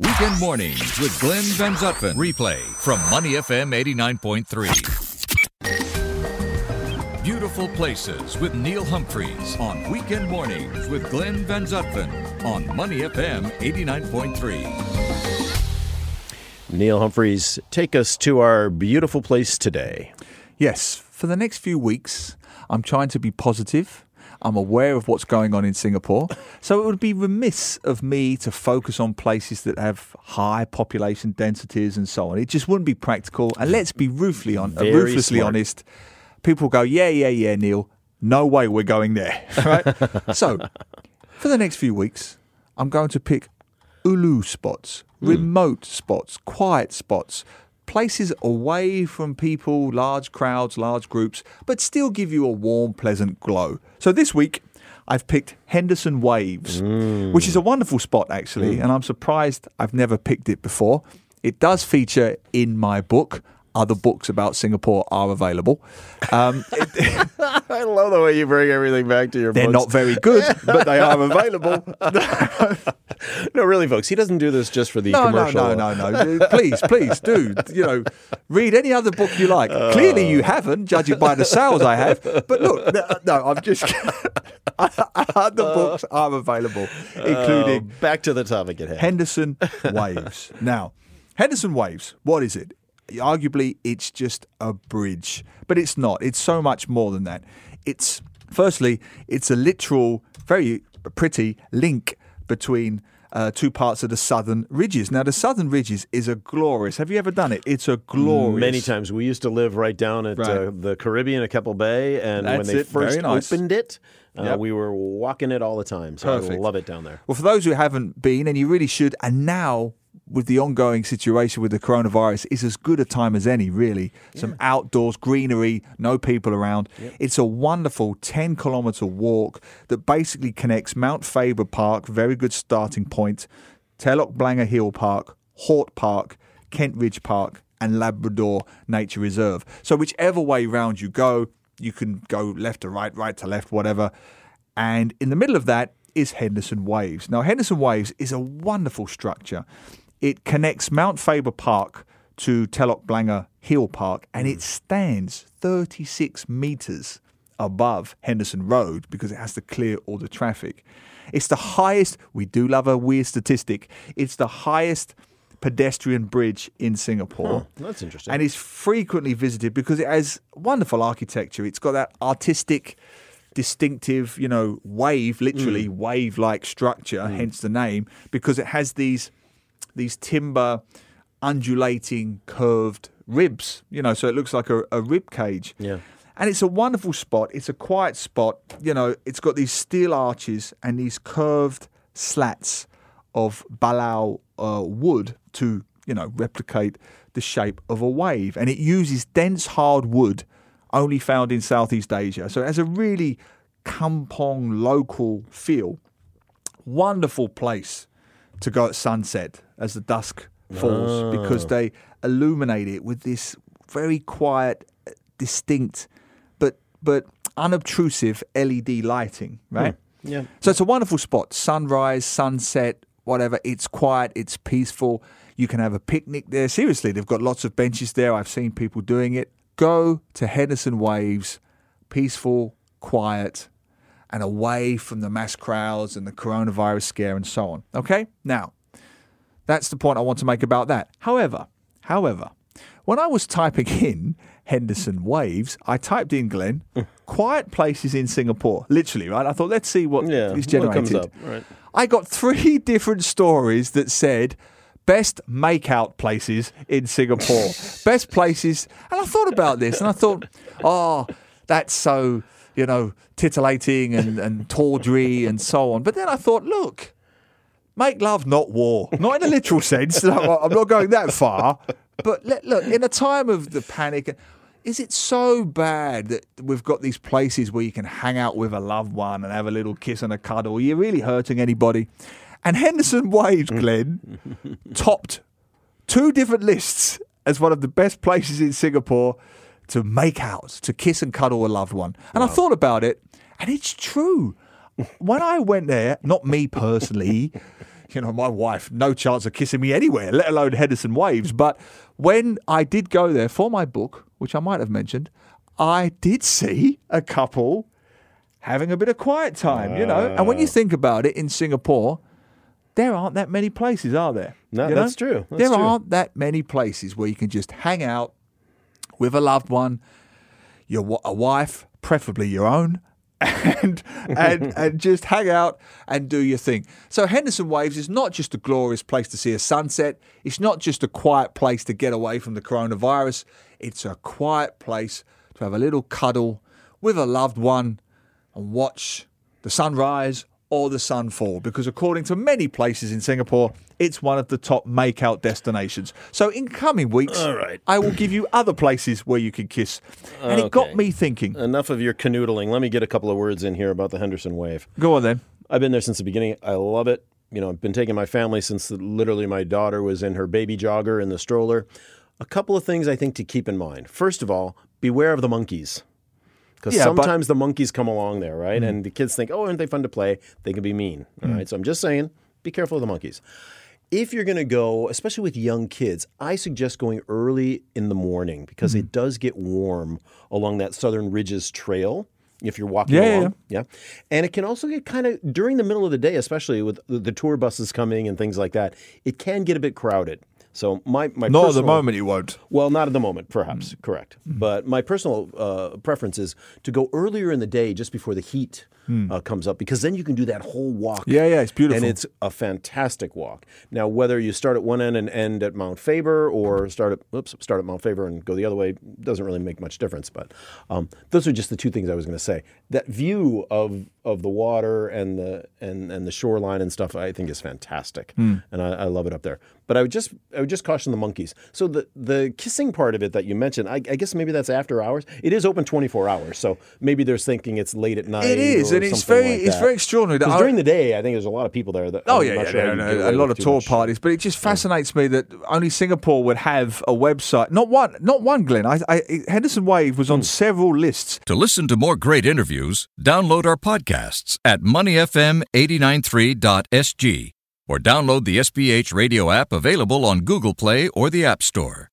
Weekend mornings with Glenn Van Zutphen. Replay from Money FM 89.3. Beautiful Places with Neil Humphreys on Weekend mornings with Glenn Van Zutphen on Money FM 89.3. Neil Humphreys, take us to our beautiful place today. Yes, for the next few weeks, I'm trying to be positive. I'm aware of what's going on in Singapore. So it would be remiss of me to focus on places that have high population densities and so on. It just wouldn't be practical. And let's be ruthlessly, on, ruthlessly smart. honest. People go, yeah, yeah, yeah, Neil. No way we're going there. Right? so for the next few weeks, I'm going to pick ulu spots, hmm. remote spots, quiet spots, places away from people, large crowds, large groups, but still give you a warm, pleasant glow. So this week, I've picked Henderson Waves, mm. which is a wonderful spot actually, mm. and I'm surprised I've never picked it before. It does feature in my book. Other books about Singapore are available. Um, it- I love the way you bring everything back to your they're books. not very good, but they are available. No, really, folks. He doesn't do this just for the No, no, commercial. no, no, no. Please, please do. You know, read any other book you like. Clearly, you haven't, judging by the sales I have. But look, no, no I'm just. other books are available, including Oh, back to the topic at hand. Henderson Waves. Now, Henderson Waves, what is it? Arguably, it's just a bridge, but it's not. It's so much more than that. It's, firstly, it's a literal, very pretty link between uh, two parts of the southern ridges. Now, the southern ridges is a glorious. Have you ever done it? It's a glorious. Many times. We used to live right down at uh, the Caribbean at Keppel Bay, and when they it. First nice. opened it, uh, Yep. we were walking it all the time. So I love it down there. Well, for those who haven't been, and you really should, and now with the ongoing situation with the coronavirus, is as good a time as any, really. Some outdoors greenery, no people around. It's a wonderful 10 kilometre walk that basically connects Mount Faber Park, very good starting point, Telok Blangah Hill Park, Hort Park, Kent Ridge Park, and Labrador Nature Reserve. So, whichever way round you go, you can go left to right, right to left, whatever. And in the middle of that is Henderson Waves. Now, Henderson Waves is a wonderful structure. It connects Mount Faber Park to Telok Blangah Hill Park, and it mm. stands 36 meters above Henderson Road because it has to clear all the traffic. It's the highest, we do love a weird statistic, it's the highest pedestrian bridge in Singapore. That's interesting. And it's frequently visited because it has wonderful architecture. It's got that artistic, distinctive, you know, wave, literally mm. wave like structure, mm. hence the name, because it has these these timber undulating curved ribs, you know, so it looks like a, a rib cage. Yeah. And it's a wonderful spot. It's a quiet spot. You know, it's got these steel arches and these curved slats of balau uh, wood to, you know, replicate the shape of a wave. And it uses dense hard wood only found in Southeast Asia. So it has a really kampong local feel. Wonderful place to go at sunset as the dusk falls because ah. they illuminate it with this very quiet, distinct, but but unobtrusive LED lighting, hmm. right? Yeah. So it's a wonderful spot. Sunrise, sunset, whatever. It's quiet, it's peaceful. You can have a picnic there. Seriously, they've got lots of benches there. I've seen people doing it. Go to Henderson Waves, peaceful, quiet, and away from the mass crowds and the coronavirus scare and so on. Okay? Now, that's the point I want to make about that. However, however, when I was typing in Henderson Waves, I typed in Glenn, quiet places in Singapore. Literally, right? I thought, let's see what Yeah, is what generated. up, right. I got three different stories that said best makeout places in Singapore. best places. And I thought about this and I thought, oh, that's so, you know, titillating and, and tawdry and so on. But then I thought, look, make love, not war. Not in a literal sense. I'm not going that far. But let, look, in a time of the panic, is it so bad that we've got these places where you can hang out with a loved one and have a little kiss and a cuddle? Are you really hurting anybody? And Henderson Waves, Glenn, topped two different lists as one of the best places in Singapore to make out, to kiss and cuddle a loved one. And I thought about it, and it's true. When I went there, not me personally, you know, my wife, no chance of kissing me anywhere, let alone Henderson Waves. But when I did go there for my book, which I might have mentioned, I did see a couple having a bit of quiet time, you know. And when you think about it in Singapore, there aren't that many places, are there? No, You know? that's true. That's there true. aren't that many places where you can just hang out with a loved one, your a wife, preferably your own, and and and just hang out and do your thing. So Henderson Waves is not just a glorious place to see a sunset. It's not just a quiet place to get away from the coronavirus. It's a quiet place to have a little cuddle with a loved one and watch the sunrise or the sun fall because according to many places in Singapore it's one of the top make-out destinations. So in coming weeks right. I will give you other places where you can kiss. And it got me thinking. Enough of your canoodling. Let me get a couple of words in here about the Henderson Wave. Go on then. I've been there since the beginning. I love it. You know, I've been taking my family since literally my daughter was in her baby jogger in the stroller. A couple of things I think to keep in mind. First of all, beware of the monkeys. Because Yeah, but- sometimes the monkeys come along there, right? Mm-hmm. And the kids think, oh, aren't they fun to play? They can be mean. All right. Mm-hmm. So I'm just saying, be careful of the monkeys. If you're going to go, especially with young kids, I suggest going early in the morning because it mm-hmm. does get warm along that Southern Ridges Trail. If you're walking Yeah, yeah, along, yeah. And it can also get kind of during the middle of the day, especially with the, the tour buses coming and things like that. It can get a bit crowded. So my my Not at the moment you won't. Well, not at the moment, perhaps. Mm. Correct. But my personal uh, preference is to go earlier in the day, just before the heat uh, comes up, because then you can do that whole walk. Yeah, yeah, it's beautiful. And it's a fantastic walk. Now, whether you start at one end and end at Mount Faber, or start at oops, start at Mount Faber and go the other way, doesn't really make much difference. But um, those are just the two things I was going to say. That view of of the water and the and and the shoreline and stuff, I think is fantastic, Hmm. and I, I love it up there. But I would just I would just caution the monkeys. So the the kissing part of it that you mentioned, I, I guess maybe that's after hours. It is open twenty four hours, so maybe they're thinking it's late at night. It is, or and it's very like it's very extraordinary. that 'Cause I- during the day, I think there's a lot of people there. That Oh I'm yeah, not yeah, sure how no, no, a lot of tour much. parties, but it just fascinates me that only Singapore would have a website. Not one, not one. Glenn, I, I, Henderson Wave was on Hmm. several lists. To listen to more great interviews, download our podcasts at moneyfm893.sg or download the SPH radio app available on Google Play or the App Store.